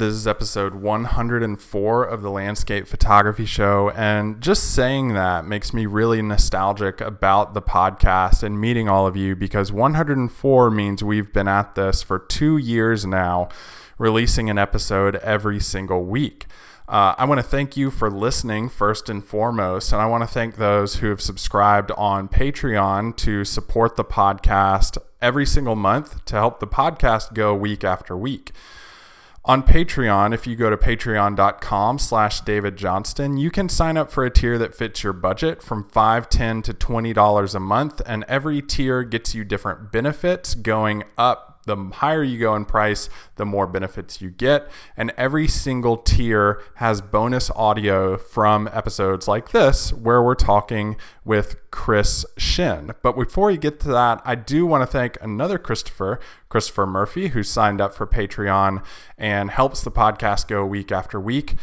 This is episode 104 of the Landscape Photography Show. And just saying that makes me really nostalgic about the podcast and meeting all of you because 104 means we've been at this for two years now, releasing an episode every single week. Uh, I want to thank you for listening first and foremost, and I want to thank those who have subscribed on Patreon to support the podcast every single month to help the podcast go week after week. On Patreon, if you go to patreon.com slash David Johnston, you can sign up for a tier that fits your budget from $5, 10 to $20 a month, and every tier gets you different benefits going up the higher you go in price, the more benefits you get. And every single tier has bonus audio from episodes like this, where we're talking with Kris Shinn. But before we get to that, I do want to thank another Christopher, Christopher Murphy, who signed up for Patreon and helps the podcast go week after week.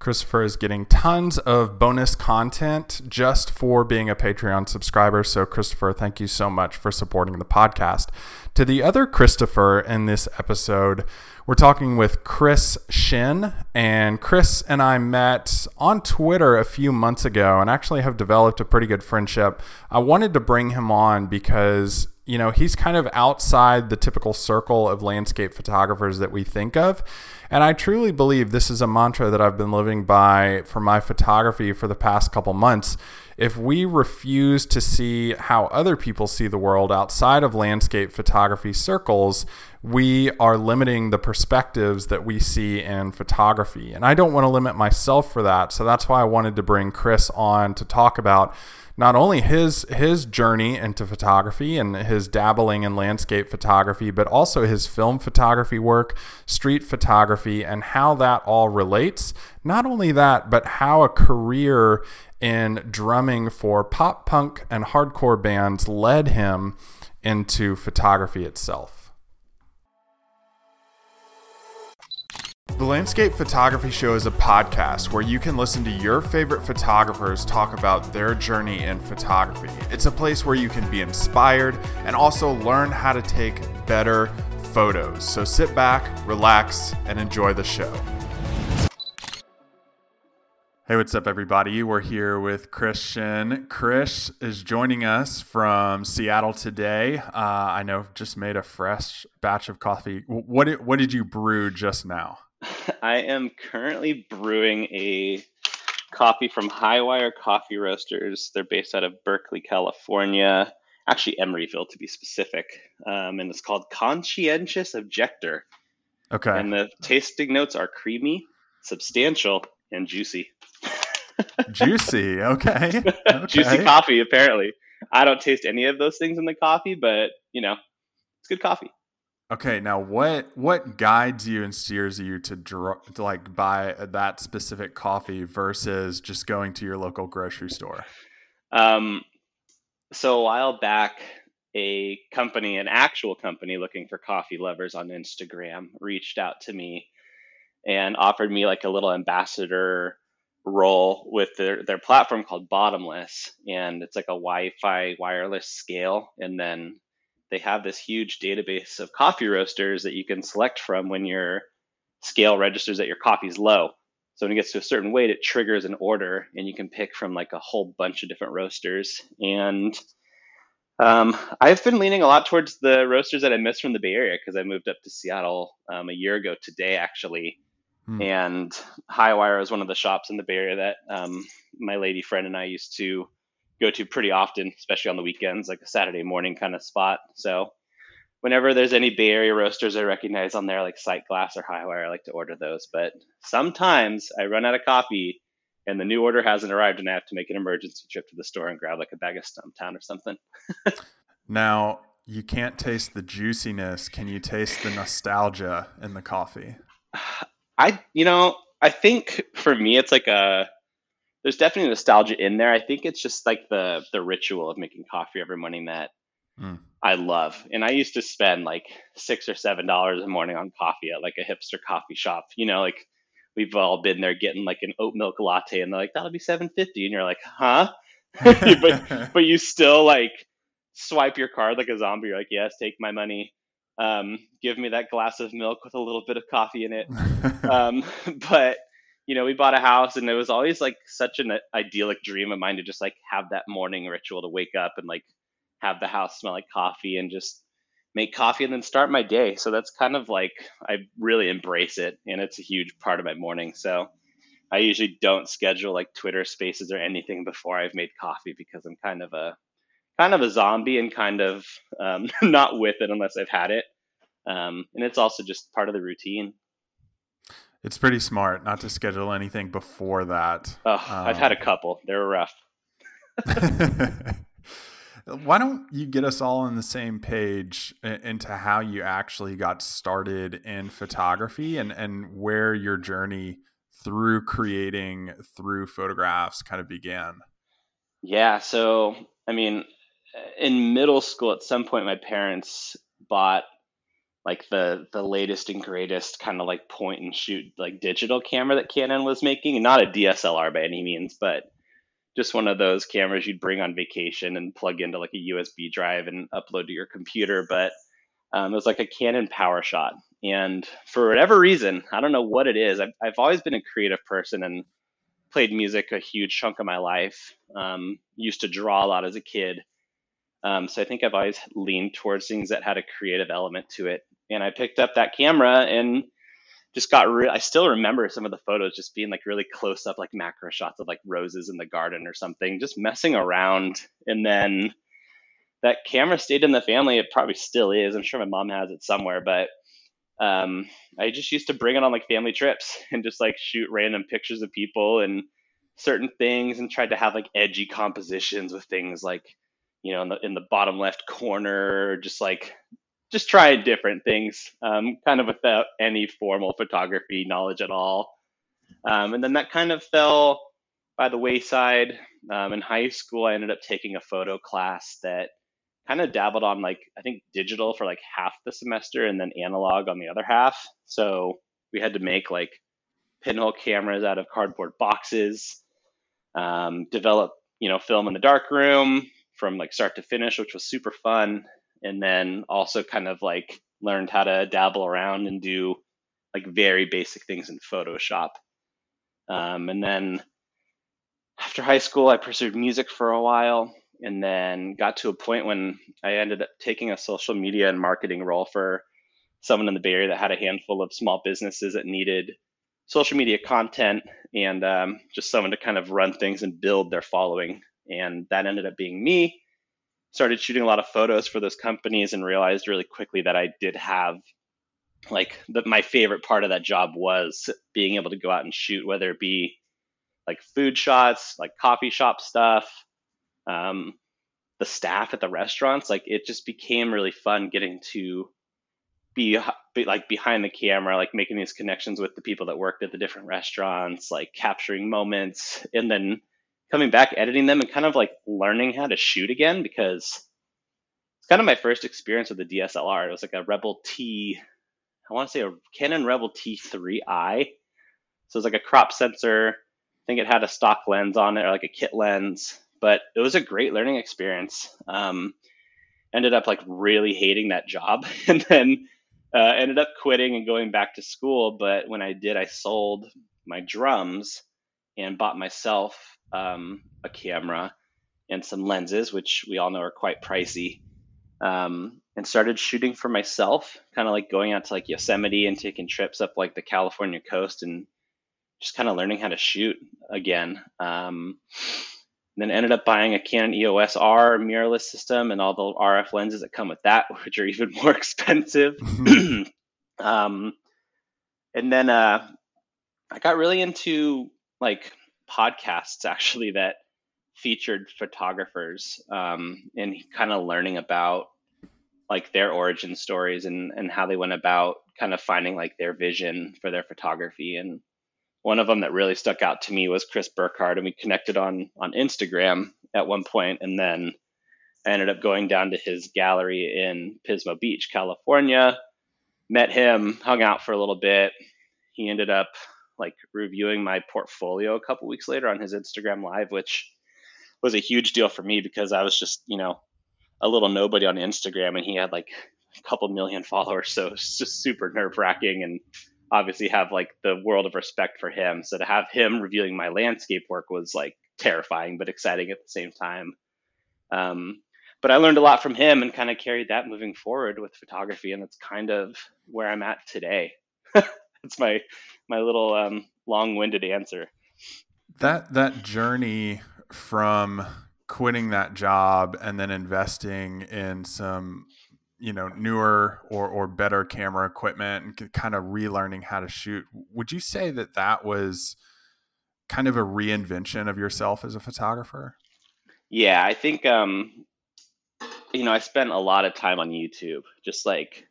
Christopher is getting tons of bonus content just for being a Patreon subscriber. So, Christopher, thank you so much for supporting the podcast. To the other Christopher in this episode, we're talking with Kris Shinn. And Chris and I met on Twitter a few months ago and actually have developed a pretty good friendship. I wanted to bring him on because you know, he's kind of outside the typical circle of landscape photographers that we think of. And I truly believe this is a mantra that I've been living by for my photography for the past couple months. If we refuse to see how other people see the world outside of landscape photography circles, we are limiting the perspectives that we see in photography. And I don't want to limit myself for that. So that's why I wanted to bring Chris on to talk about not only his his journey into photography and his dabbling in landscape photography, but also his film photography work, street photography, and how that all relates. Not only that, but how a career in drumming for pop punk and hardcore bands led him into photography itself. The Landscape Photography Show is a podcast where you can listen to your favorite photographers talk about their journey in photography. It's a place where you can be inspired and also learn how to take better photos. So sit back, relax, and enjoy the show. Hey, what's up, everybody? We're here with Kris Shinn. Chris is joining us from Seattle today. Uh, I know just made a fresh batch of coffee. What did, what did you brew just now? I am currently brewing a coffee from Highwire Coffee Roasters. They're based out of Berkeley, California, actually Emeryville to be specific. Um, and it's called Conscientious Objector. Okay. And the tasting notes are creamy, substantial, and juicy. juicy. Okay. okay. juicy coffee, apparently. I don't taste any of those things in the coffee, but you know, it's good coffee. Okay, now what what guides you and steers you to, to like buy that specific coffee versus just going to your local grocery store? Um, so a while back, a company, an actual company looking for coffee lovers on Instagram, reached out to me and offered me like a little ambassador role with their, their platform called Bottomless, and it's like a Wi-Fi wireless scale, and then they have this huge database of coffee roasters that you can select from when your scale registers that your coffee's low. So when it gets to a certain weight, it triggers an order, and you can pick from like a whole bunch of different roasters. And um, I've been leaning a lot towards the roasters that I missed from the Bay Area because I moved up to Seattle um, a year ago today, actually. Hmm. And Highwire is one of the shops in the Bay Area that um, my lady friend and I used to go to pretty often, especially on the weekends, like a Saturday morning kind of spot. So whenever there's any Bay Area roasters I recognize on there, like Sightglass or Highwire, I like to order those. But sometimes I run out of coffee and the new order hasn't arrived and I have to make an emergency trip to the store and grab like a bag of Stumptown or something. now, you can't taste the juiciness. Can you taste the nostalgia in the coffee? I, you know, I think for me, it's like a, there's definitely nostalgia in there. I think it's just like the the ritual of making coffee every morning that mm. I love. And I used to spend like six or seven dollars a morning on coffee at like a hipster coffee shop. You know, like we've all been there getting like an oat milk latte, and they're like, "That'll be seven fifty," and you're like, "Huh?" but but you still like swipe your card like a zombie. You're like, "Yes, take my money." Um, give me that glass of milk with a little bit of coffee in it. um, but you know, we bought a house, and it was always like such an idyllic dream of mine to just like have that morning ritual to wake up and like have the house smell like coffee and just make coffee and then start my day. So that's kind of like I really embrace it, and it's a huge part of my morning. So I usually don't schedule like Twitter Spaces or anything before I've made coffee because I'm kind of a kind of a zombie and kind of um, not with it unless I've had it. Um, and it's also just part of the routine. It's pretty smart not to schedule anything before that. Oh, um, I've had a um, couple. They're rough. Why don't you get us all on the same page into how you actually got started in photography and, and where your journey through creating through photographs kind of began? Yeah. So, I mean, in middle school, at some point, my parents bought like the the latest and greatest kind of like point and shoot like digital camera that Canon was making, not a DSLR by any means, but just one of those cameras you'd bring on vacation and plug into like a USB drive and upload to your computer. But um, it was like a Canon PowerShot, and for whatever reason, I don't know what it is. I've I've always been a creative person and played music a huge chunk of my life. Um, used to draw a lot as a kid. Um, so I think I've always leaned towards things that had a creative element to it. And I picked up that camera and just got real. I still remember some of the photos just being like really close up, like macro shots of like roses in the garden or something, just messing around. And then that camera stayed in the family. It probably still is. I'm sure my mom has it somewhere, but um, I just used to bring it on like family trips and just like shoot random pictures of people and certain things and tried to have like edgy compositions with things like, you know, in the, in the bottom left corner, just like just trying different things, um, kind of without any formal photography knowledge at all. Um, and then that kind of fell by the wayside. Um, in high school, I ended up taking a photo class that kind of dabbled on like I think digital for like half the semester and then analog on the other half. So we had to make like pinhole cameras out of cardboard boxes, um, develop you know film in the darkroom from like start to finish, which was super fun and then also kind of like learned how to dabble around and do like very basic things in Photoshop. Um, and then after high school, I pursued music for a while and then got to a point when I ended up taking a social media and marketing role for someone in the Bay Area that had a handful of small businesses that needed social media content and um, just someone to kind of run things and build their following. And that ended up being me. Started shooting a lot of photos for those companies and realized really quickly that I did have like that my favorite part of that job was being able to go out and shoot whether it be like food shots like coffee shop stuff um, the staff at the restaurants. Like it just became really fun getting to be, be like behind the camera like making these connections with the people that worked at the different restaurants like capturing moments and then coming back, editing them, and kind of like learning how to shoot again because it's kind of my first experience with the DSLR. It was like a Rebel T, I want to say a Canon Rebel T3i. So it was like a crop sensor. I think it had a stock lens on it or like a kit lens, but it was a great learning experience. Um, ended up like really hating that job and then uh, ended up quitting and going back to school. But when I did, I sold my drums and bought myself um, a camera and some lenses, which we all know are quite pricey, um, and started shooting for myself, kind of like going out to like Yosemite and taking trips up like the California coast and just kind of learning how to shoot again. Um, then ended up buying a Canon EOS R mirrorless system and all the RF lenses that come with that, which are even more expensive. um, and then uh, I got really into like podcasts actually that featured photographers um, and kind of learning about like their origin stories and, and how they went about kind of finding like their vision for their photography. And one of them that really stuck out to me was Chris Burkard, and we connected on on Instagram at one point, and then I ended up going down to his gallery in Pismo Beach, California. Met him, hung out for a little bit. He ended up like reviewing my portfolio a couple weeks later on his Instagram live, which was a huge deal for me because I was just, you know, a little nobody on Instagram and he had like a couple million followers, so it's just super nerve wracking and obviously have like the world of respect for him. So to have him reviewing my landscape work was like terrifying but exciting at the same time. Um, but I learned a lot from him and kind of carried that moving forward with photography, and that's kind of where I'm at today. It's my my little um, long-winded answer. That that journey from quitting that job and then investing in some you know newer or or better camera equipment and kind of relearning how to shoot would you say that that was kind of a reinvention of yourself as a photographer yeah i think um you know i spent a lot of time on youtube just like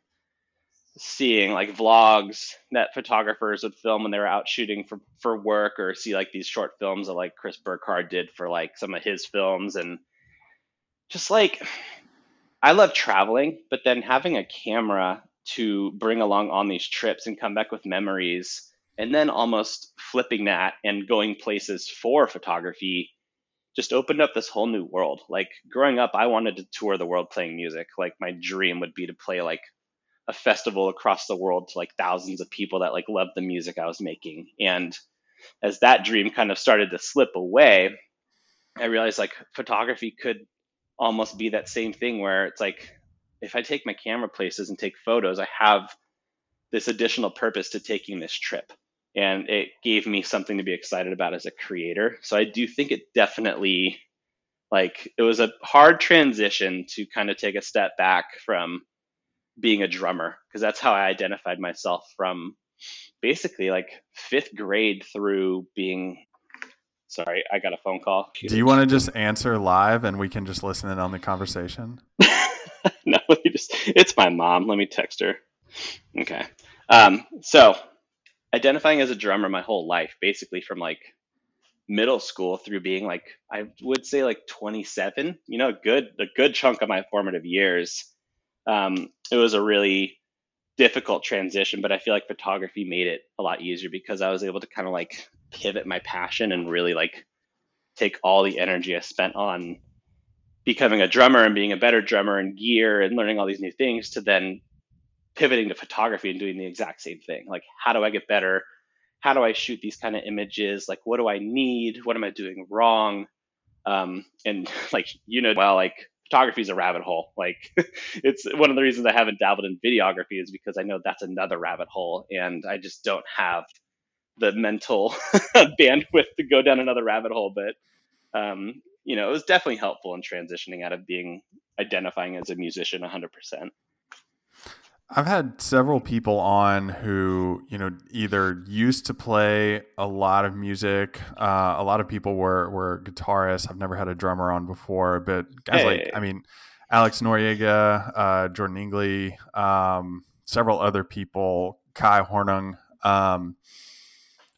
seeing like vlogs that photographers would film when they were out shooting for, for work or see like these short films that like Chris Burkard did for like some of his films and just like I love traveling, but then having a camera to bring along on these trips and come back with memories and then almost flipping that and going places for photography just opened up this whole new world. Like growing up, I wanted to tour the world playing music. Like my dream would be to play like a festival across the world to like thousands of people that like loved the music I was making. And as that dream kind of started to slip away, I realized like photography could almost be that same thing where it's like if I take my camera places and take photos, I have this additional purpose to taking this trip. And it gave me something to be excited about as a creator. So I do think it definitely like it was a hard transition to kind of take a step back from being a drummer because that's how I identified myself from basically like fifth grade through being. Sorry, I got a phone call. Do you want to just answer live and we can just listen in on the conversation? no, let me just. It's my mom. Let me text her. Okay. Um, so, identifying as a drummer my whole life, basically from like middle school through being like I would say like 27. You know, good a good chunk of my formative years um, it was a really difficult transition, but I feel like photography made it a lot easier because I was able to kind of like pivot my passion and really like take all the energy I spent on becoming a drummer and being a better drummer and gear and learning all these new things to then pivoting to photography and doing the exact same thing. Like, how do I get better? How do I shoot these kind of images? Like, what do I need? What am I doing wrong? Um, and like, you know, well, like photography is a rabbit hole. Like it's one of the reasons I haven't dabbled in videography is because I know that's another rabbit hole and I just don't have the mental bandwidth to go down another rabbit hole. But, um, you know, it was definitely helpful in transitioning out of being identifying as a musician 100%. I've had several people on who, you know, either used to play a lot of music. Uh, a lot of people were were guitarists. I've never had a drummer on before, but guys hey. like, I mean, Alex Noriega, uh, Jordan Ingley, um, several other people, Kai Hornung. Um,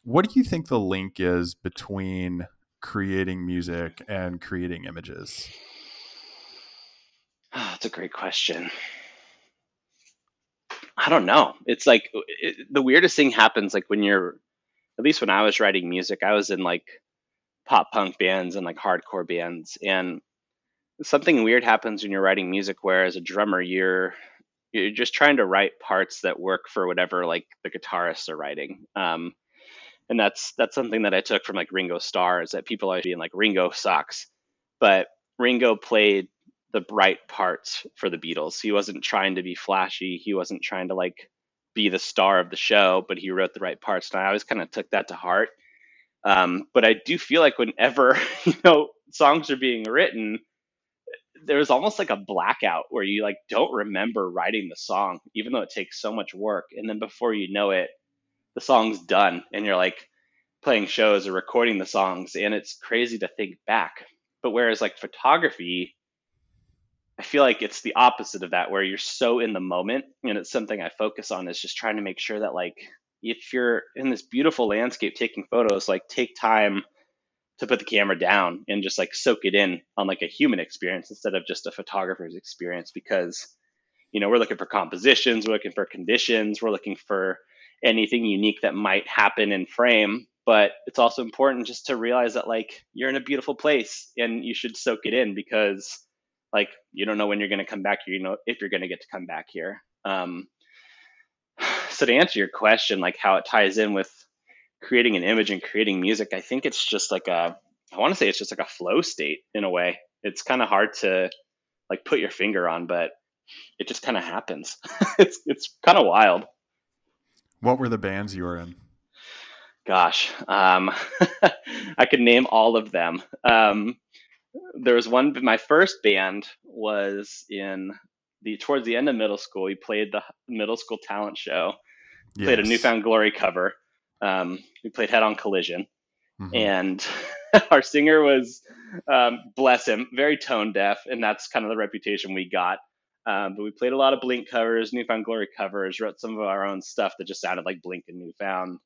what do you think the link is between creating music and creating images? Oh, that's a great question. I don't know. It's like it, the weirdest thing happens like when you're at least when I was writing music, I was in like pop punk bands and like hardcore bands and something weird happens when you're writing music where as a drummer you're you're just trying to write parts that work for whatever like the guitarists are writing. Um, and that's that's something that I took from like Ringo Starr is that people are being like Ringo sucks, but Ringo played the bright parts for the Beatles. He wasn't trying to be flashy. He wasn't trying to like be the star of the show, but he wrote the right parts. And I always kind of took that to heart. Um, but I do feel like whenever you know songs are being written, there's almost like a blackout where you like don't remember writing the song, even though it takes so much work. And then before you know it, the song's done, and you're like playing shows or recording the songs, and it's crazy to think back. But whereas like photography, I feel like it's the opposite of that, where you're so in the moment, and it's something I focus on is just trying to make sure that like if you're in this beautiful landscape taking photos, like take time to put the camera down and just like soak it in on like a human experience instead of just a photographer's experience because you know we're looking for compositions we're looking for conditions we're looking for anything unique that might happen in frame but it's also important just to realize that like you're in a beautiful place and you should soak it in because like you don't know when you're going to come back here you know if you're going to get to come back here. Um, so to answer your question like how it ties in with creating an image and creating music i think it's just like a i want to say it's just like a flow state in a way. It's kind of hard to like put your finger on but it just kind of happens. It's it's kind of wild. What were the bands you were in? Gosh um, i could name all of them. Um, there was one my first band was in the towards the end of middle school we played the middle school talent show yes. played a New Found Glory cover um, we played head on collision mm-hmm. and our singer was um, bless him very tone deaf and that's kind of the reputation we got um, but we played a lot of blink covers New Found Glory covers wrote some of our own stuff that just sounded like blink and New Found.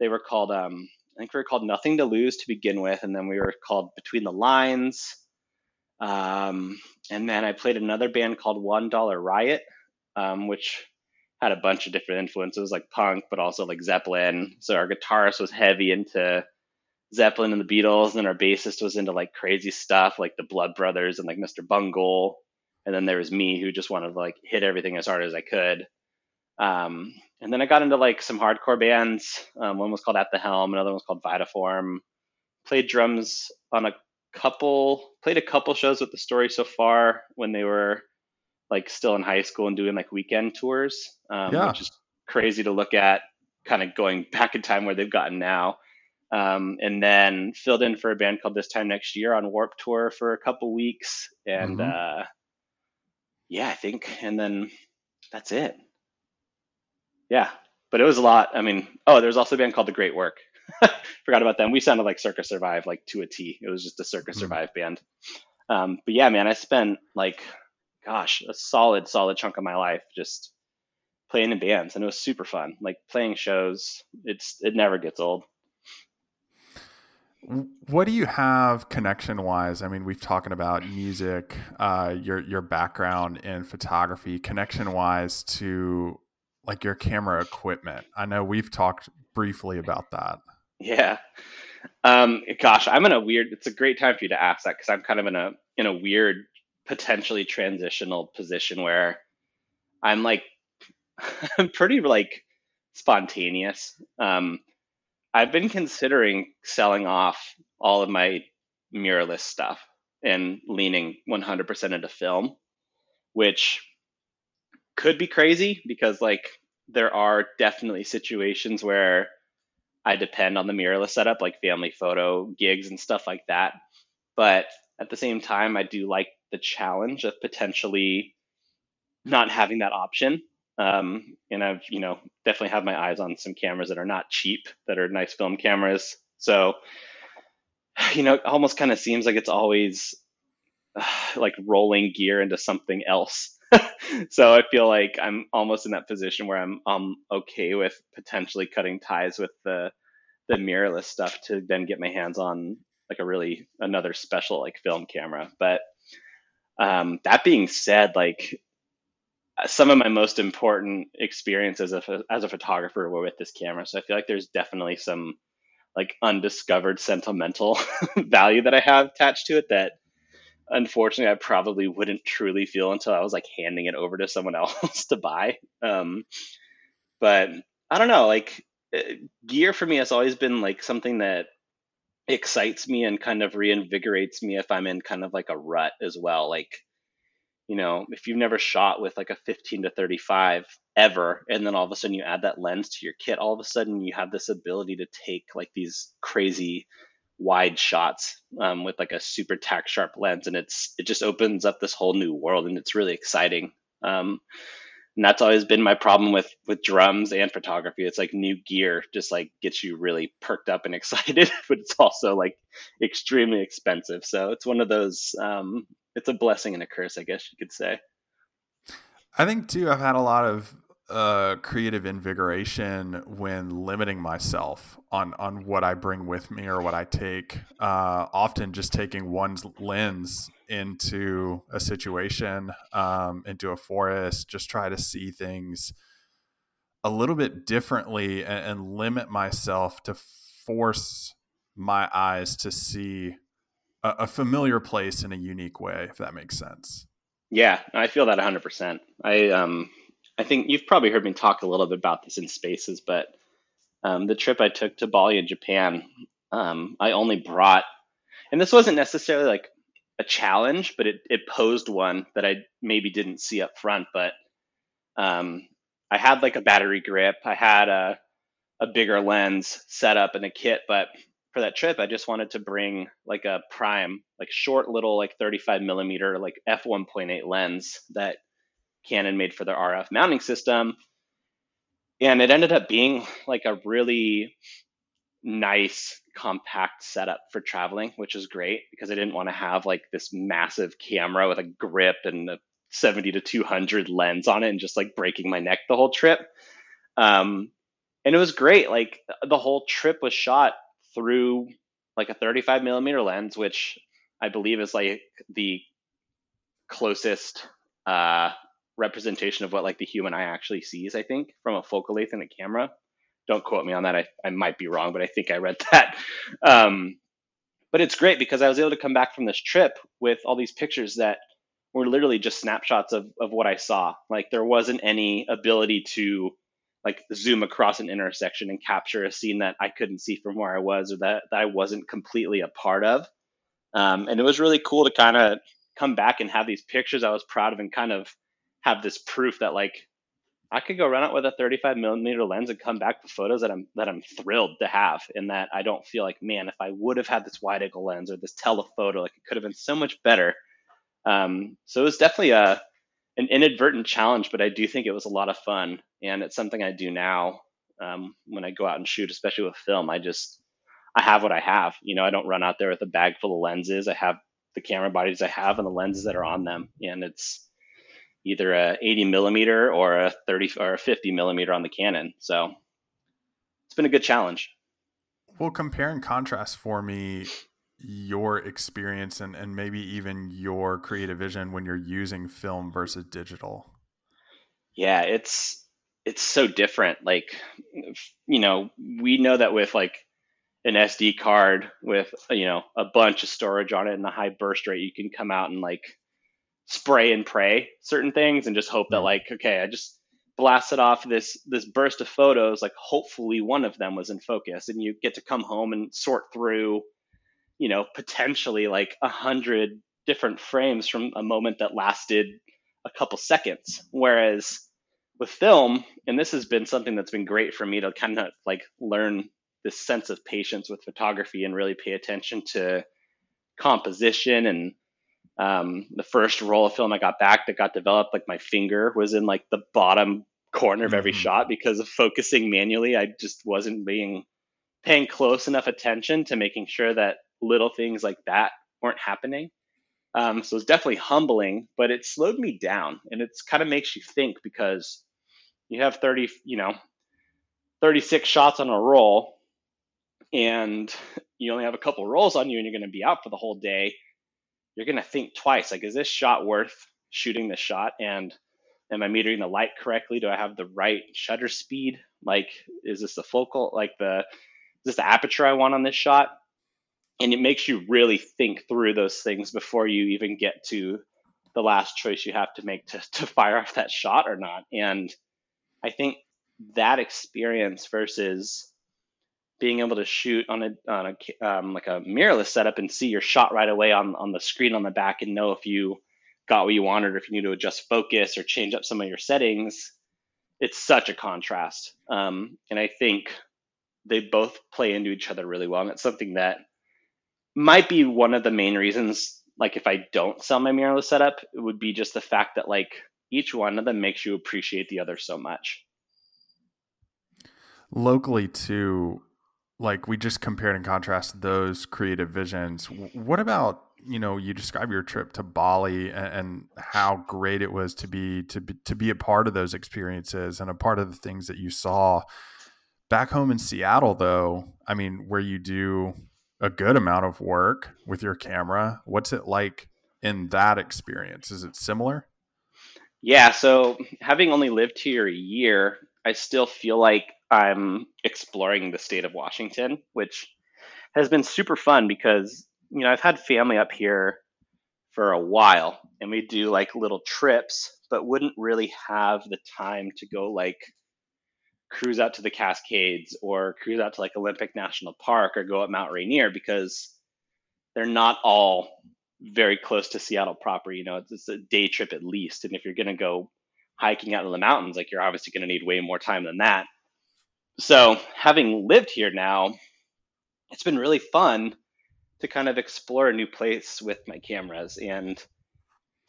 they were called um, I think we were called Nothing to Lose to begin with, and then we were called Between the Lines. Um, and then I played another band called One Dollar Riot, um, which had a bunch of different influences like punk, but also like Zeppelin. So our guitarist was heavy into Zeppelin and the Beatles, and then our bassist was into like crazy stuff like the Blood Brothers and like Mr. Bungle. And then there was me who just wanted to like hit everything as hard as I could. Um, and then I got into like some hardcore bands. Um, one was called At the Helm, another one was called Vitaform. Played drums on a couple, played a couple shows with the story so far when they were like still in high school and doing like weekend tours, um, yeah. which is crazy to look at, kind of going back in time where they've gotten now. Um, and then filled in for a band called This Time Next Year on Warped Tour for a couple weeks, and mm-hmm. uh, yeah, I think, and then that's it yeah, but it was a lot. I mean, oh, there's also a band called The Great Work. Forgot about them. We sounded like Circa Survive, like to a T. It was just a Circa mm-hmm. Survive band. Um, but yeah, man, I spent like, gosh, a solid, solid chunk of my life just playing in bands, and it was super fun. Like playing shows, it's it never gets old. What do you have connection wise? I mean, we've talking about music, uh, your your background in photography, connection wise to like your camera equipment? I know we've talked briefly about that. Yeah. Um, gosh, I'm in a weird. It's a great time for you to ask that because I'm kind of in a in a weird, potentially transitional position where I'm like, I'm pretty like spontaneous. Um, I've been considering selling off all of my mirrorless stuff and leaning 100% into film, which could be crazy because like there are definitely situations where I depend on the mirrorless setup, like family photo gigs and stuff like that. But at the same time, I do like the challenge of potentially not having that option. Um, and I've, you know, definitely have my eyes on some cameras that are not cheap, that are nice film cameras. So, you know, it almost kind of seems like it's always uh, like rolling gear into something else so I feel like I'm almost in that position where I'm um okay with potentially cutting ties with the the mirrorless stuff to then get my hands on like a really another special like film camera. But um, that being said, like some of my most important experiences as a, as a photographer were with this camera. So I feel like there's definitely some like undiscovered sentimental value that I have attached to it that unfortunately, I probably wouldn't truly feel until I was like handing it over to someone else to buy. Um, but I don't know, like eh, gear for me has always been like something that excites me and kind of reinvigorates me if I'm in kind of like a rut as well. Like, you know, if you've never shot with like a 15 to 35 ever, and then all of a sudden you add that lens to your kit, all of a sudden you have this ability to take like these crazy wide shots um, with like a super tack sharp lens and it's it just opens up this whole new world and it's really exciting. Um, and that's always been my problem with with drums and photography. It's like new gear just like gets you really perked up and excited but it's also like extremely expensive. So it's one of those um, it's a blessing and a curse i guess you could say. I think too i've had a lot of uh, creative invigoration when limiting myself on on what I bring with me or what I take. Uh, often, just taking one's lens into a situation, um, into a forest, just try to see things a little bit differently and, and limit myself to force my eyes to see a, a familiar place in a unique way, if that makes sense. Yeah, I feel that 100%. I um I think you've probably heard me talk a little bit about this in spaces, but um, the trip I took to Bali in Japan, um, I only brought, and this wasn't necessarily like a challenge, but it, it posed one that I maybe didn't see up front. But um, I had like a battery grip, I had a, a bigger lens set up in a kit, but for that trip, I just wanted to bring like a prime, like short little like 35 millimeter like f 1.8 lens that Canon made for their RF mounting system. And it ended up being like a really nice compact setup for traveling, which is great because I didn't want to have like this massive camera with a grip and a 70 to 200 lens on it and just like breaking my neck the whole trip. Um, and it was great. Like the whole trip was shot through like a 35 millimeter lens, which I believe is like the closest uh, representation of what like the human eye actually sees. I think from a focal length in a camera. Don't quote me on that. I, I might be wrong, but I think I read that. Um, but it's great because I was able to come back from this trip with all these pictures that were literally just snapshots of, of what I saw. Like there wasn't any ability to like zoom across an intersection and capture a scene that I couldn't see from where I was or that, that I wasn't completely a part of. Um, and it was really cool to kind of come back and have these pictures I was proud of and kind of have this proof that like I could go run out with a 35 millimeter lens and come back with photos that I'm that I'm thrilled to have, and that I don't feel like, man, if I would have had this wide angle lens or this telephoto, like it could have been so much better. Um, so it was definitely a an inadvertent challenge, but I do think it was a lot of fun, and it's something I do now um, when I go out and shoot, especially with film. I just I have what I have. You know, I don't run out there with a bag full of lenses. I have the camera bodies I have and the lenses that are on them, and it's either a 80 millimeter or a 30 or a 50 millimeter on the Canon. So it's been a good challenge. Well, compare and contrast for me your experience and, and maybe even your creative vision when you're using film versus digital. Yeah, it's it's so different. Like, you know, we know that with like an SD card with you know a bunch of storage on it and a high burst rate, you can come out and like spray and pray certain things and just hope that like okay i just blasted off this this burst of photos like hopefully one of them was in focus and you get to come home and sort through you know potentially like a hundred different frames from a moment that lasted a couple seconds. Whereas with film and this has been something that's been great for me to kind of like learn this sense of patience with photography and really pay attention to composition and um, the first roll of film I got back that got developed, like my finger was in like the bottom corner of every mm-hmm. shot because of focusing manually. I just wasn't being paying close enough attention to making sure that little things like that weren't happening. Um, so it's definitely humbling, but it slowed me down and it's kind of makes you think because you have 30, you know, 36 shots on a roll and you only have a couple rolls on you and you're going to be out for the whole day you're going to think twice like is this shot worth shooting this shot? And am i metering the light correctly? Do i have the right shutter speed? Like is this the focal like the is this the aperture i want on this shot? And it makes you really think through those things before you even get to the last choice you have to make to, to fire off that shot or not. And i think that experience versus being able to shoot on a on a um, like a mirrorless setup and see your shot right away on on the screen on the back and know if you got what you wanted or if you need to adjust focus or change up some of your settings it's such a contrast. Um, and i think they both play into each other really well and it's something that might be one of the main reasons like if i don't sell my mirrorless setup it would be just the fact that like each one of them makes you appreciate the other so much. Locally too like we just compared and contrasted those creative visions. What about you know you describe your trip to Bali and, and, how great it was to be to be to be a part of those experiences and a part of the things that you saw. Back home in Seattle though I mean where you do a good amount of work with your camera what's it like in that experience? Is it similar? Yeah so having only lived here a year I still feel like I'm exploring the state of Washington, which has been super fun because you know, I've had family up here for a while and we do like little trips, but wouldn't really have the time to go like cruise out to the Cascades or cruise out to like Olympic National Park or go up Mount Rainier because they're not all very close to Seattle proper. You know, it's, it's a day trip at least. And if you're going to go hiking out in the mountains, like you're obviously going to need way more time than that. So, having lived here now, it's been really fun to kind of explore a new place with my cameras and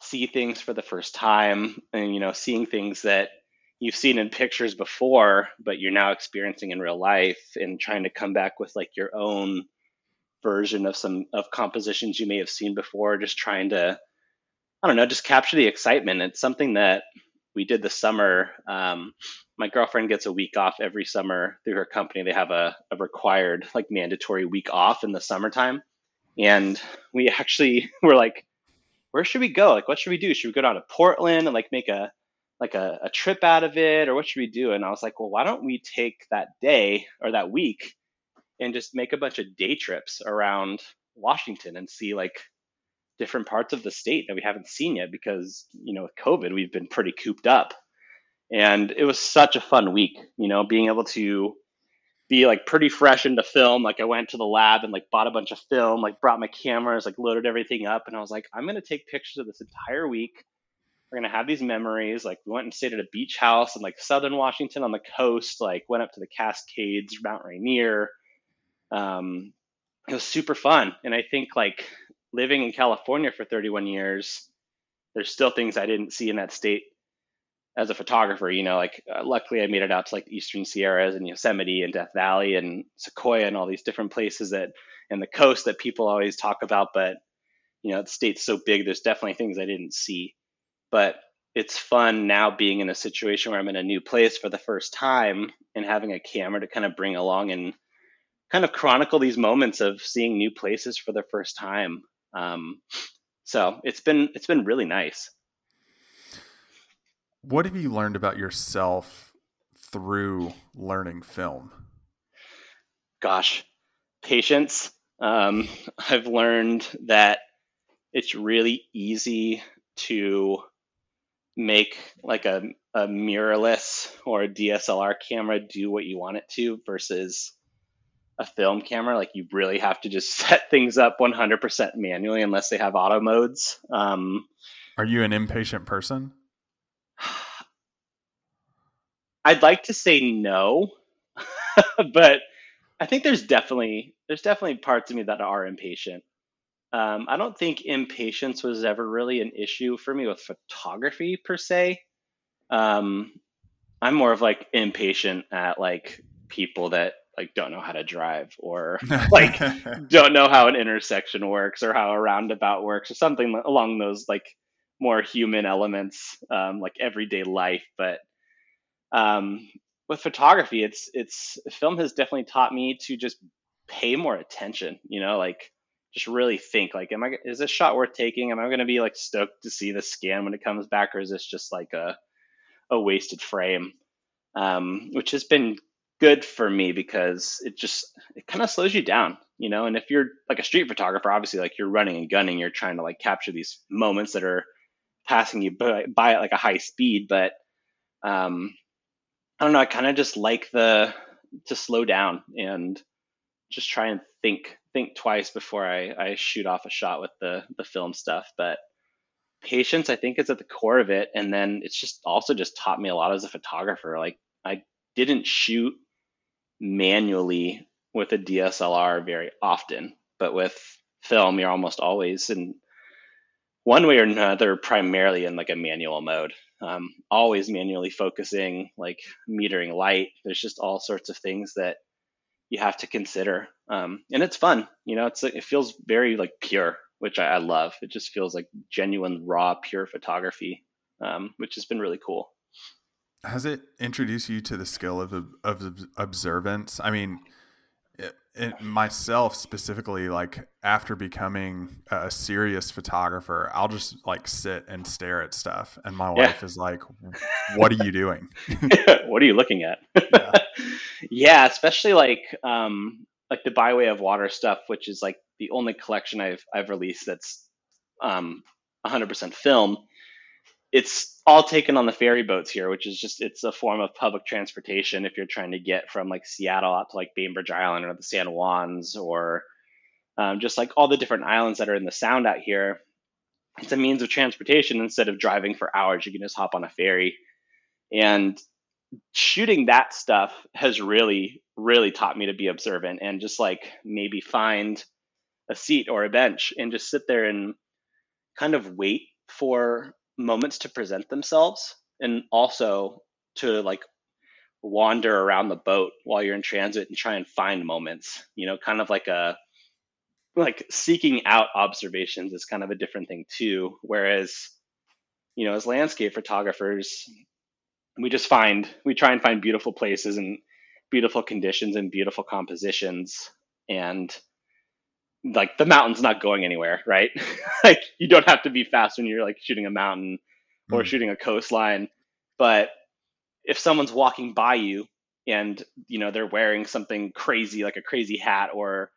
see things for the first time and you know seeing things that you've seen in pictures before but you're now experiencing in real life and trying to come back with like your own version of some of compositions you may have seen before just trying to i don't know just capture the excitement. It's something that we did this summer um, my girlfriend gets a week off every summer through her company they have a, a required like mandatory week off in the summertime and we actually were like, where should we go? Like, what should we do? Should we go down to Portland and like make a like a, a trip out of it, or what should we do? And I was like, well, why don't we take that day or that week and just make a bunch of day trips around Washington and see like different parts of the state that we haven't seen yet because you know with COVID we've been pretty cooped up, and it was such a fun week. You know, being able to be like pretty fresh into film. Like I went to the lab and like bought a bunch of film, like brought my cameras, like loaded everything up, and I was like, I'm gonna take pictures of this entire week. We're gonna have these memories. Like we went and stayed at a beach house in like southern Washington on the coast. Like went up to the Cascades, Mount Rainier. Um, it was super fun, and I think like living in California for 31 years, there's still things I didn't see in that state as a photographer, you know, like uh, luckily I made it out to like the Eastern Sierras and Yosemite and Death Valley and Sequoia and all these different places that and the coast that people always talk about. But you know, the state's so big, there's definitely things I didn't see. But it's fun now being in a situation where I'm in a new place for the first time and having a camera to kind of bring along and kind of chronicle these moments of seeing new places for the first time. Um, so it's been it's been really nice what have you learned about yourself through learning film? Gosh, patience. Um, I've learned that it's really easy to make like a, a mirrorless or a DSLR camera do what you want it to versus a film camera. Like you really have to just set things up 100% manually unless they have auto modes. Um, Are you an impatient person? I'd like to say no, but I think there's definitely there's definitely parts of me that are impatient. Um, I don't think impatience was ever really an issue for me with photography per se. Um, I'm more of like impatient at like people that like don't know how to drive or like don't know how an intersection works or how a roundabout works or something along those like more human elements, um, like everyday life. But um, with photography, it's it's film has definitely taught me to just pay more attention. You know, like just really think like, am I is this shot worth taking? Am I going to be like stoked to see the scan when it comes back, or is this just like a a wasted frame? Um, which has been good for me because it just it kind of slows you down, you know. And if you're like a street photographer, obviously like you're running and gunning, you're trying to like capture these moments that are passing you by, by at like a high speed. But um, I don't know. I kind of just like the to slow down and just try and think think twice before I, I shoot off a shot with the the film stuff. But patience, I think, is at the core of it. And then it's just also just taught me a lot as a photographer. Like I didn't shoot manually with a DSLR very often, but with film, you're almost always in one way or another, primarily in like a manual mode um, always manually focusing, like metering light. There's just all sorts of things that you have to consider, um, and it's fun. You know, it's it feels very like pure, which I, I love. It just feels like genuine, raw, pure photography, um, which has been really cool. Has it introduced you to the skill of of observance? I mean, it, myself specifically, like after becoming a serious photographer, I'll just like sit and stare at stuff, and my yeah. wife is like, "What are you doing? what are you looking at?" yeah. yeah, especially like um, like the byway of water stuff, which is like the only collection I've I've released that's um, 100% film. It's all taken on the ferry boats here, which is just it's a form of public transportation if you're trying to get from like Seattle out to like Bainbridge Island or the San Juans or um, just like all the different islands that are in the Sound out here. It's a means of transportation instead of driving for hours. You can just hop on a ferry, and shooting that stuff has really, really taught me to be observant and just like maybe find a seat or a bench and just sit there and kind of wait for moments to present themselves and also to like wander around the boat while you're in transit and try and find moments you know kind of like a like seeking out observations is kind of a different thing too. Whereas you know as landscape photographers we just find we try and find beautiful places and beautiful conditions and beautiful compositions. And like the mountain's not going anywhere right like you don't have to be fast when you're like shooting a mountain or mm. shooting a coastline but if someone's walking by you and you know they're wearing something crazy like a crazy hat or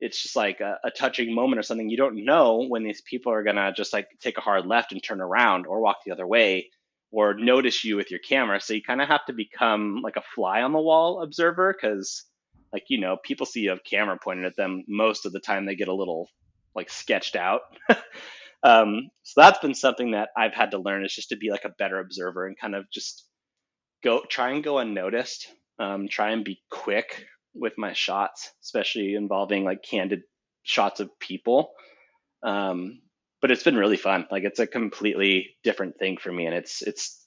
it's just like a, a, touching moment or something you don't know when these people are gonna just like take a hard left and turn around or walk the other way or notice you with your camera. So you kind of have to become like a fly on the wall observer because, like, you know, people see have camera pointed at them. Most of the time, they get a little like sketched out. um, so that's been something that I've had to learn is just to be like a better observer and kind of just go try and go unnoticed. Um, try and be quick with my shots, especially involving like candid shots of people. Um, but it's been really fun. Like it's a completely different thing for me, and it's it's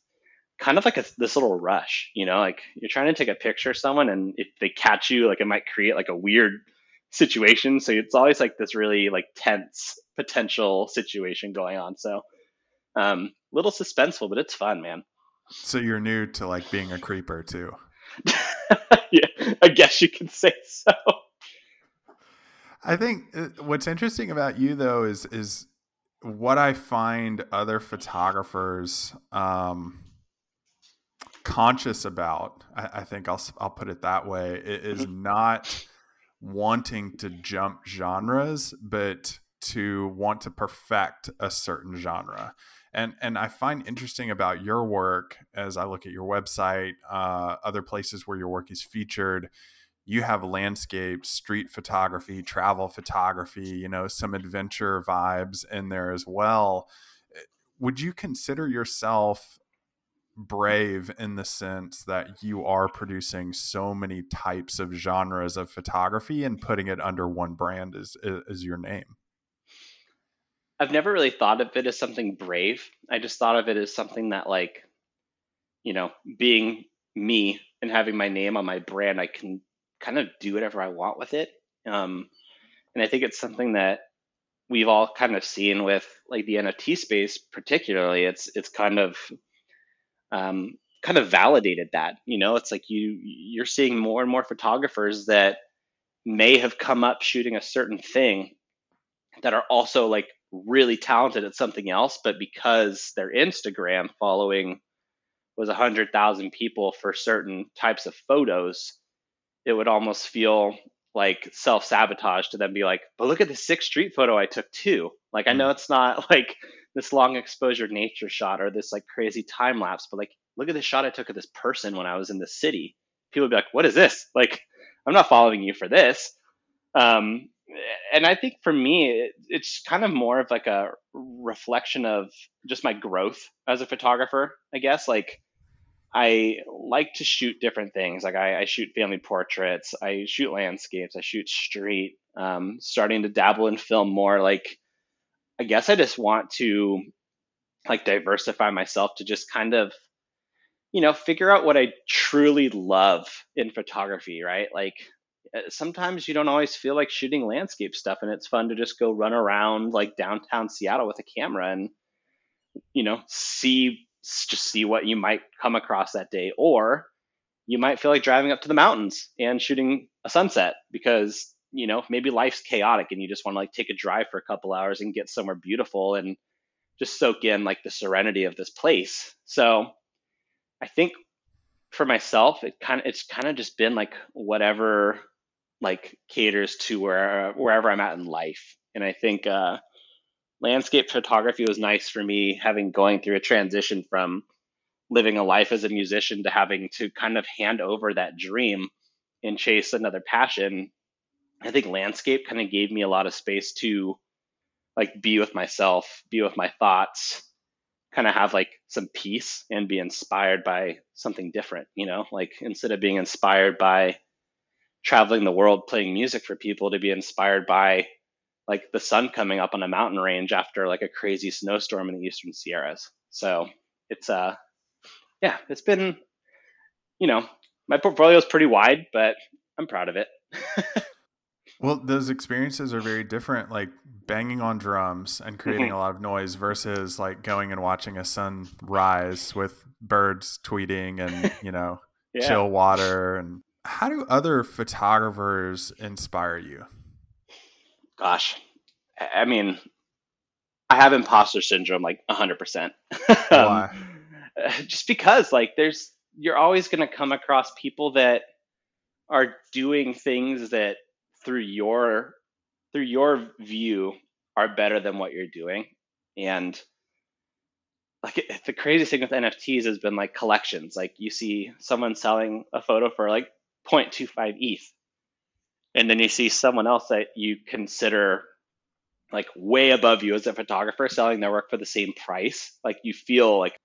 kind of like a, this little rush, you know, like you're trying to take a picture of someone, and if they catch you, like it might create like a weird situation. So it's always like this really like tense potential situation going on. So um, little suspenseful, but it's fun, man. So you're new to like being a creeper too. yeah, I guess you could say so. I think uh, what's interesting about you though is is what I find other photographers um, conscious about, I, I, think I'll I'll put it that way, is mm-hmm. not wanting to jump genres, but to want to perfect a certain genre. And and I find interesting about your work as I look at your website, uh, other places where your work is featured you have landscape, street photography, travel photography, you know, some adventure vibes in there as well. Would you consider yourself brave in the sense that you are producing so many types of genres of photography and putting it under one brand is is your name? I've never really thought of it as something brave. I just thought of it as something that like you know, being me and having my name on my brand, I can kind of do whatever I want with it. Um, and I think it's something that we've all kind of seen with like the NFT space, particularly. It's it's kind of um, kind of validated that. You know, it's like you you're seeing more and more photographers that may have come up shooting a certain thing that are also like really talented at something else, but because their Instagram following was a hundred thousand people for certain types of photos, it would almost feel like self sabotage to then be like, but look at the Sixth street photo I took too. Like I know mm. it's not like this long exposure nature shot or this like crazy time lapse, but like look at the shot I took of this person when I was in the city. People would be like, what is this? Like I'm not following you for this. Um, and I think for me, it, it's kind of more of like a reflection of just my growth as a photographer, I guess. Like I like to shoot different things. Like I, I, shoot family portraits, I shoot landscapes, I shoot street. Um, starting to dabble in film more. Like I guess I just want to like diversify myself to just kind of you know figure out what I truly love in photography. Right? Like uh, sometimes you don't always feel like shooting landscape stuff, and it's fun to just go run around like downtown Seattle with a camera and you know see just see what you might come across that day. Or you might feel like driving up to the mountains and shooting a sunset because, you know, maybe life's chaotic and you just want to like take a drive for a couple hours and get somewhere beautiful and just soak in like the serenity of this place. So I think for myself, it kind of it's kind of just been like whatever like caters to where wherever I'm at in life. And I think uh, landscape photography was nice for me having going through a transition from living a life as a musician to having to kind of hand over that dream and chase another passion. I think landscape kind of gave me a lot of space to like be with myself, be with my thoughts, kind of have like some peace and be inspired by something different, you know, like instead of being inspired by traveling the world playing music for people to be inspired by like the sun coming up on a mountain range after like a crazy snowstorm in the eastern Sierras. So it's uh yeah, it's been you know, my portfolio is pretty wide, but I'm proud of it. well, those experiences are very different, like banging on drums and creating mm-hmm. a lot of noise versus like going and watching a sun rise with birds tweeting and, you know, yeah. chill water and how do other photographers inspire you? Gosh, I mean, I have imposter syndrome like 100%. Why? um, just because, like, there's, you're always going to come across people that are doing things that through your through your view are better than what you're doing and like the craziest thing with nfts has been like collections like you see someone selling a photo for like 0.25 ETH. And then you see someone else that you consider like way above you as a photographer selling their work for the same price. Like you feel like,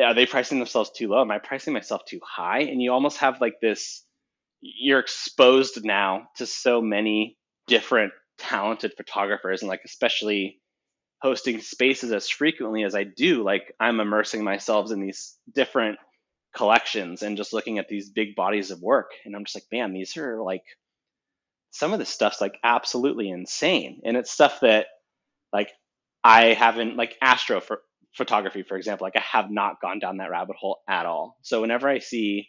are they pricing themselves too low? Am I pricing myself too high? And you almost have like this, you're exposed now to so many different talented photographers and like especially hosting spaces as frequently as I do, like I'm immersing myself in these different collections and just looking at these big bodies of work. And I'm just like, man, these are like some of this stuff's like absolutely insane. And it's stuff that like I haven't like astro for photography, for example, like I have not gone down that rabbit hole at all. So whenever I see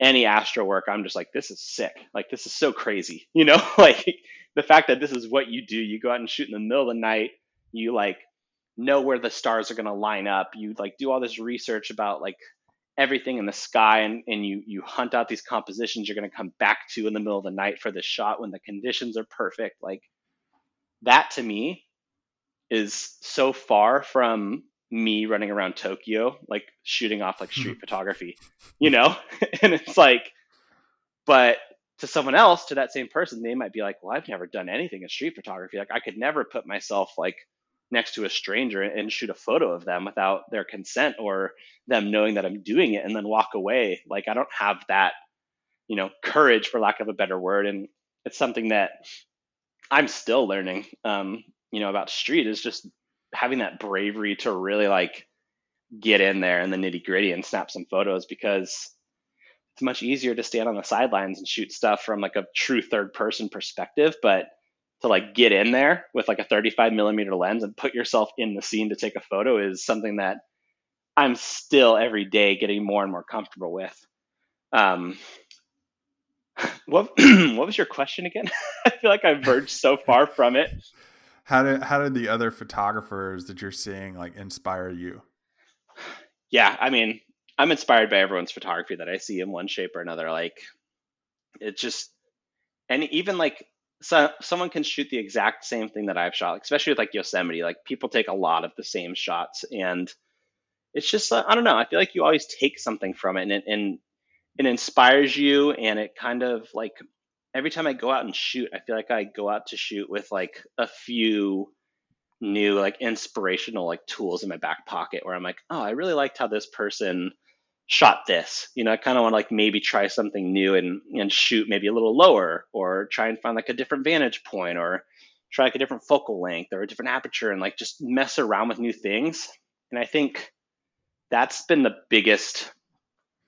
any astro work, I'm just like, this is sick. Like this is so crazy. You know, like the fact that this is what you do, you go out and shoot in the middle of the night, you like know where the stars are going to line up. You like do all this research about like everything in the sky and, and you you hunt out these compositions you're going to come back to in the middle of the night for the shot when the conditions are perfect like that to me is so far from me running around Tokyo like shooting off like street photography you know and it's like but to someone else to that same person they might be like well I've never done anything in street photography like I could never put myself like next to a stranger and shoot a photo of them without their consent or them knowing that I'm doing it and then walk away. Like I don't have that, you know, courage for lack of a better word. And it's something that I'm still learning, um, you know, about street is just having that bravery to really like get in there in the nitty gritty and snap some photos because it's much easier to stand on the sidelines and shoot stuff from like a true third person perspective. But to like get in there with like a 35 millimeter lens and put yourself in the scene to take a photo is something that I'm still every day getting more and more comfortable with. Um, what what was your question again? I feel like I've verged so far from it. How did how did the other photographers that you're seeing like inspire you? Yeah, I mean, I'm inspired by everyone's photography that I see in one shape or another. Like, it just, and even like so someone can shoot the exact same thing that I've shot, especially with like Yosemite. Like people take a lot of the same shots, and it's just uh, I don't know. I feel like you always take something from it, and it, and it inspires you, and it kind of like every time I go out and shoot, I feel like I go out to shoot with like a few new like inspirational like tools in my back pocket where I'm like, oh, I really liked how this person shot this. You know, I kind of want to like maybe try something new and and shoot maybe a little lower, or try and find like a different vantage point, or try like a different focal length or a different aperture, and like just mess around with new things. And I think that's been the biggest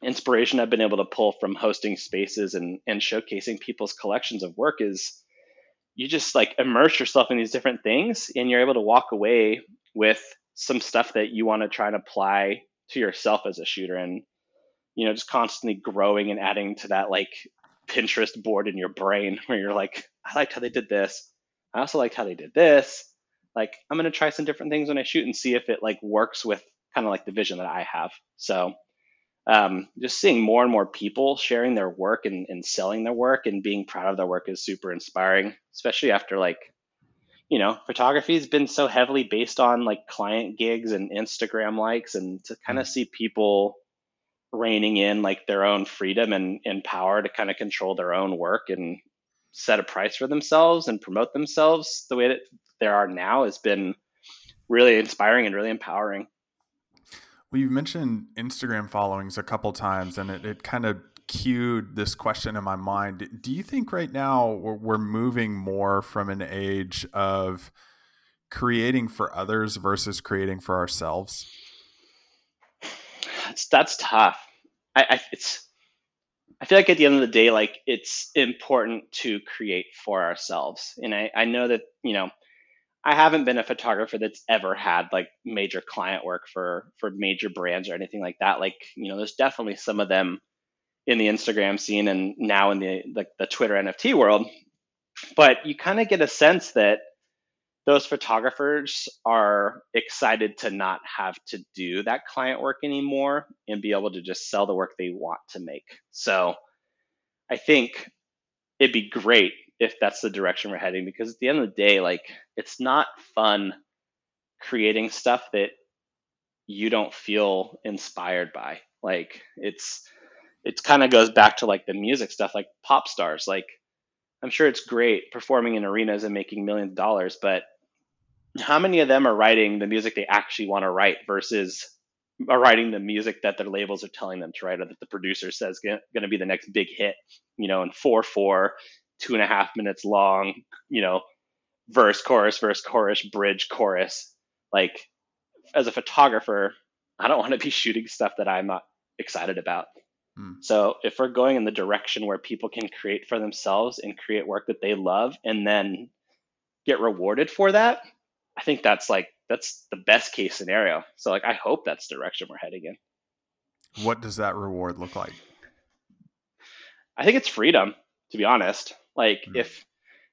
inspiration I've been able to pull from hosting spaces and and showcasing people's collections of work is you just like immerse yourself in these different things and you're able to walk away with some stuff that you want to try and apply to yourself as a shooter and you know just constantly growing and adding to that like pinterest board in your brain where you're like i liked how they did this. I also liked how they did this. Like i'm going to try some different things when i shoot and see if it like works with kind of like the vision that i have. So um, just seeing more and more people sharing their work and, and selling their work and being proud of their work is super inspiring, especially after like, you know, photography has been so heavily based on like client gigs and Instagram likes, and to kind of mm. see people reining in like their own freedom and, and power to kind of control their own work and set a price for themselves and promote themselves the way that there are now has been really inspiring and really empowering. Well, you've mentioned Instagram followings a couple times, and it, it kind of cued this question in my mind. Do you think right now we're moving more from an age of creating for others versus creating for ourselves? That's, that's tough. I, I, it's I feel like at the end of the day, like it's important to create for ourselves. And I, I know that, you know, I haven't been a photographer that's ever had like major client work for for major brands or anything like that. Like, you know, there's definitely some of them in the Instagram scene and now in the like the Twitter NFT world. But you kind of get a sense that those photographers are excited to not have to do that client work anymore and be able to just sell the work they want to make. So I think it'd be great if that's the direction we're heading because at the end of the day, like it's not fun creating stuff that you don't feel inspired by. Like it's it kind of goes back to like the music stuff, like pop stars. Like I'm sure it's great performing in arenas and making millions of dollars, but how many of them are writing the music they actually want to write versus are writing the music that their labels are telling them to write or that the producer says going to be the next big hit, you know, in four four, two and a half minutes long, you know, verse, chorus, verse, chorus, bridge, chorus. Like as a photographer, I don't want to be shooting stuff that I'm not excited about. Hmm. So if we're going in the direction where people can create for themselves and create work that they love and then get rewarded for that, I think that's like that's the best case scenario. So like I hope that's the direction we're heading in. What does that reward look like? I think it's freedom, to be honest. Like mm if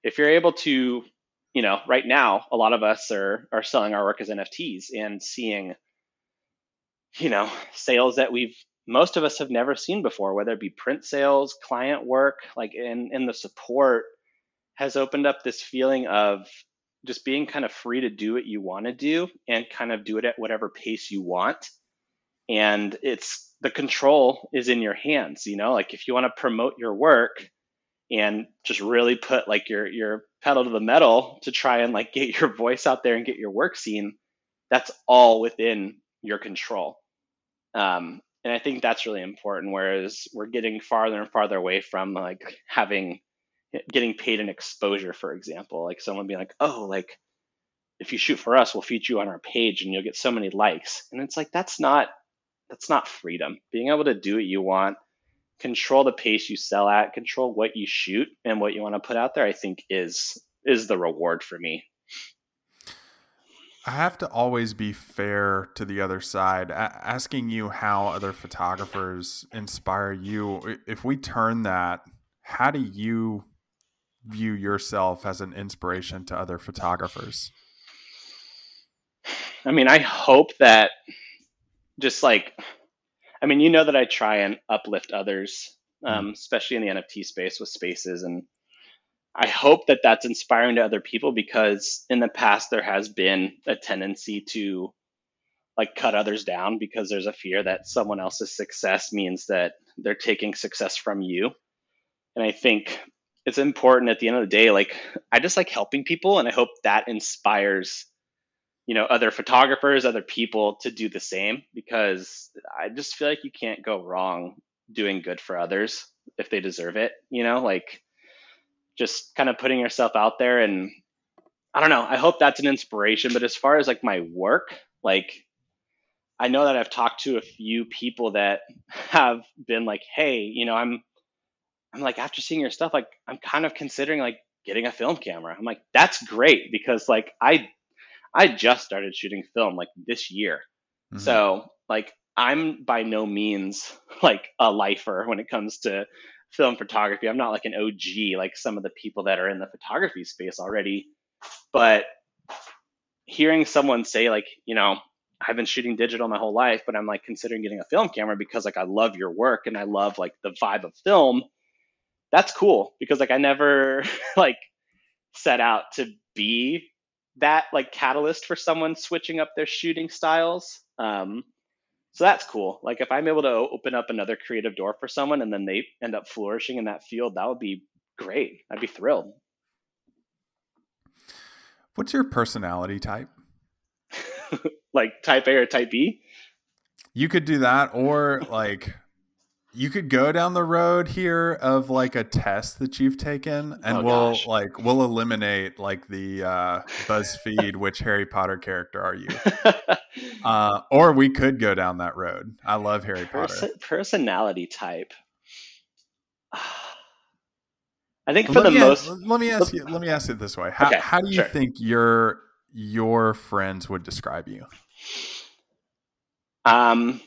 if you're able to, you know, right now a lot of us are are selling our work as NFTs and seeing you know, sales that we've most of us have never seen before, whether it be print sales, client work, like in in the support has opened up this feeling of just being kind of free to do what you want to do and kind of do it at whatever pace you want. And it's the control is in your hands, you know, like if you want to promote your work and just really put like your your pedal to the metal to try and like get your voice out there and get your work seen, that's all within your control. Um, and I think that's really important. Whereas we're getting farther and farther away from like having getting paid an exposure, for example, like someone being like, oh, like if you shoot for us, we'll feature you on our page and you'll get so many likes. And it's like, that's not, that's not freedom. Being able to do what you want, control the pace you sell at, control what you shoot and what you want to put out there, I think is, is the reward for me. I have to always be fair to the other side. A- asking you how other photographers inspire you, if we turn that, how do you view yourself as an inspiration to other photographers? I mean, I hope that just like, I mean, you know that I try and uplift others, hmm. um, especially in the NFT space with spaces. And I hope that that's inspiring to other people because in the past there has been a tendency to like cut others down because there's a fear that someone else's success means that they're taking success from you. And I think it's important at the end of the day like i just like helping people and i hope that inspires you know other photographers other people to do the same because i just feel like you can't go wrong doing good for others if they deserve it you know like just kind of putting yourself out there and i don't know i hope that's an inspiration but as far as like my work like i know that i've talked to a few people that have been like hey you know i'm I'm like, after seeing your stuff, like I'm kind of considering like getting a film camera. I'm like, that's great because like I I just started shooting film like this year. Mm-hmm. So like I'm by no means like a lifer when it comes to film photography. I'm not like an OG like some of the people that are in the photography space already. But hearing someone say like, you know, I've been shooting digital my whole life, but I'm like considering getting a film camera because like I love your work and I love like the vibe of film. That's cool because like I never like set out to be that like catalyst for someone switching up their shooting styles. Um, so that's cool. Like if I'm able to open up another creative door for someone and then they end up flourishing in that field, that would be great. I'd be thrilled. What's your personality type? like type A or type B? You could do that or like you could go down the road here of like a test that you've taken and Oh, we'll gosh. like we'll eliminate like the uh BuzzFeed which Harry Potter character are you? Uh or we could go down that road. I love Harry Potter. Personality type. I think for let the most, ask, let me ask you let me ask it this way. How Okay, how do you sure. think your your friends would describe you? um,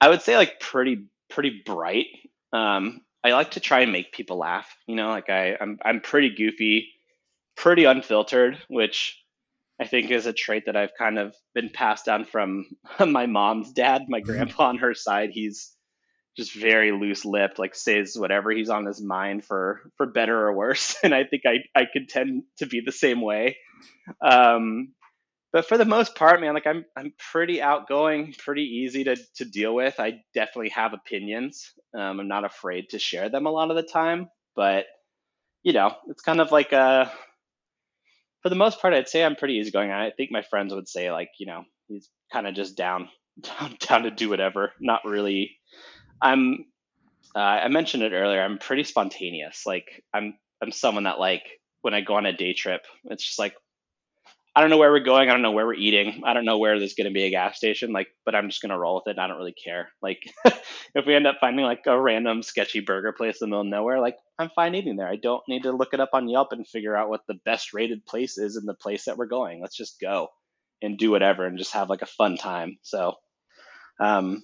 I would say like pretty pretty bright. Um, I like to try and make people laugh. You know, like I I'm I'm pretty goofy, pretty unfiltered, which I think is a trait that I've kind of been passed down from my mom's dad, my grandpa on her side. He's just very loose lipped, like says whatever he's on his mind for for better or worse. And I think I I could tend to be the same way. Um, but for the most part, man, like I'm I'm pretty outgoing, pretty easy to to deal with. I definitely have opinions. Um, I'm not afraid to share them a lot of the time, but you know, it's kind of like a for the most part, I'd say I'm pretty easygoing. I think my friends would say like, you know, he's kind of just down, down, down to do whatever. Not really. I'm. Uh, I mentioned it earlier. I'm pretty spontaneous. Like I'm. I'm someone that like when I go on a day trip, it's just like I don't know where we're going. I don't know where we're eating. I don't know where there's going to be a gas station. Like, but I'm just going to roll with it. And I don't really care. Like, if we end up finding like a random sketchy burger place in the middle of nowhere, like I'm fine eating there. I don't need to look it up on Yelp and figure out what the best rated place is in the place that we're going. Let's just go and do whatever and just have like a fun time. So, um,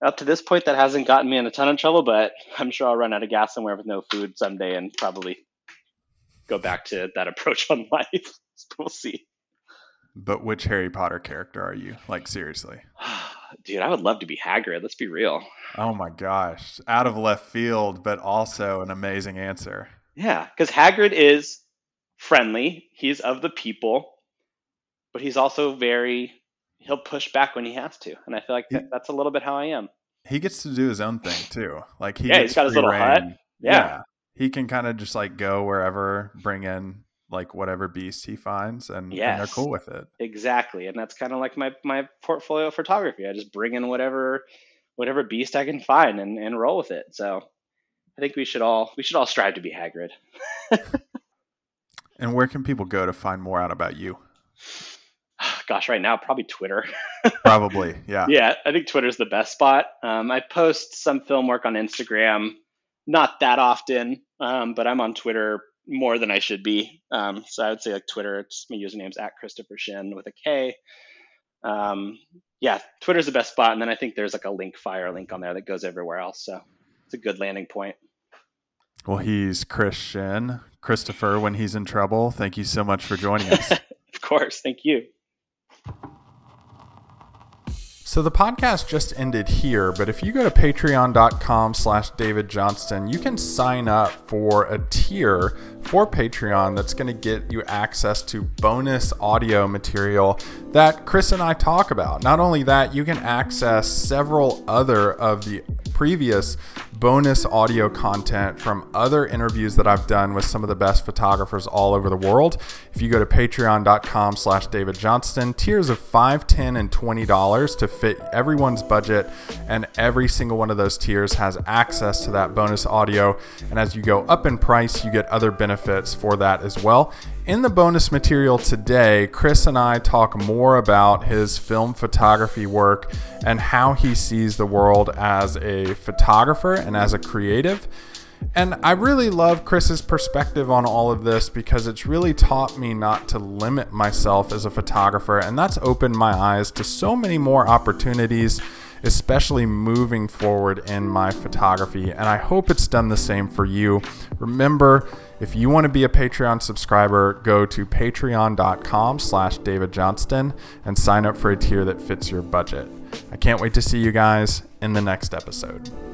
up to this point, that hasn't gotten me in a ton of trouble, but I'm sure I'll run out of gas somewhere with no food someday and probably go back to that approach on life. we'll see. But which Harry Potter character are you? Like seriously. Dude, I would love to be Hagrid. Let's be real. Oh my gosh. Out of left field, but also an amazing answer. Yeah, because Hagrid is friendly. He's of the people, but he's also very. He'll push back when he has to, and I feel like that, that's a little bit how I am. He gets to do his own thing too. Like he Yeah, he's got his little hut. reign. Yeah. He can kind of just like go wherever, bring in like whatever beast he finds and, and they're cool with it. Exactly, and that's kind of like my my portfolio photography. I just bring in whatever whatever beast I can find and, and roll with it. So I think we should all we should all strive to be Hagrid. And where can people go to find more out about you? Gosh, right now probably Twitter. Probably. Yeah. yeah, I think Twitter's the best spot. Um, I post some film work on Instagram, not that often, um, but I'm on Twitter more than I should be. Um, so I would say like Twitter, it's my username's at Kristopher Shinn with a K. Um, yeah, Twitter's the best spot, and then I think there's like a link fire link on there that goes everywhere else. So it's a good landing point. Well, he's Christian. Kristopher, when he's in trouble, thank you so much for joining us. Of course, thank you. So the podcast just ended here, but if you go to patreon.com slash David Johnston, you can sign up for a tier for Patreon that's going to get you access to bonus audio material that Kris and I talk about. Not only that, you can access several other of the previous bonus audio content from other interviews that I've done with some of the best photographers all over the world. If you go to patreon.com slash David Johnston, tiers of 5 10 and $20 to fit everyone's budget, and every single one of those tiers has access to that bonus audio. And as you go up in price, you get other benefits for that as well. In the bonus material today, Kris and I talk more about his film photography work and how he sees the world as a photographer and as a creative. And I really love Kris's perspective on all of this because it's really taught me not to limit myself as a photographer, and that's opened my eyes to so many more opportunities especially moving forward in my photography. And I hope it's done the same for you. Remember, if you want to be a Patreon subscriber, go to patreon.com slash David Johnston and sign up for a tier that fits your budget. I can't wait to see you guys in the next episode.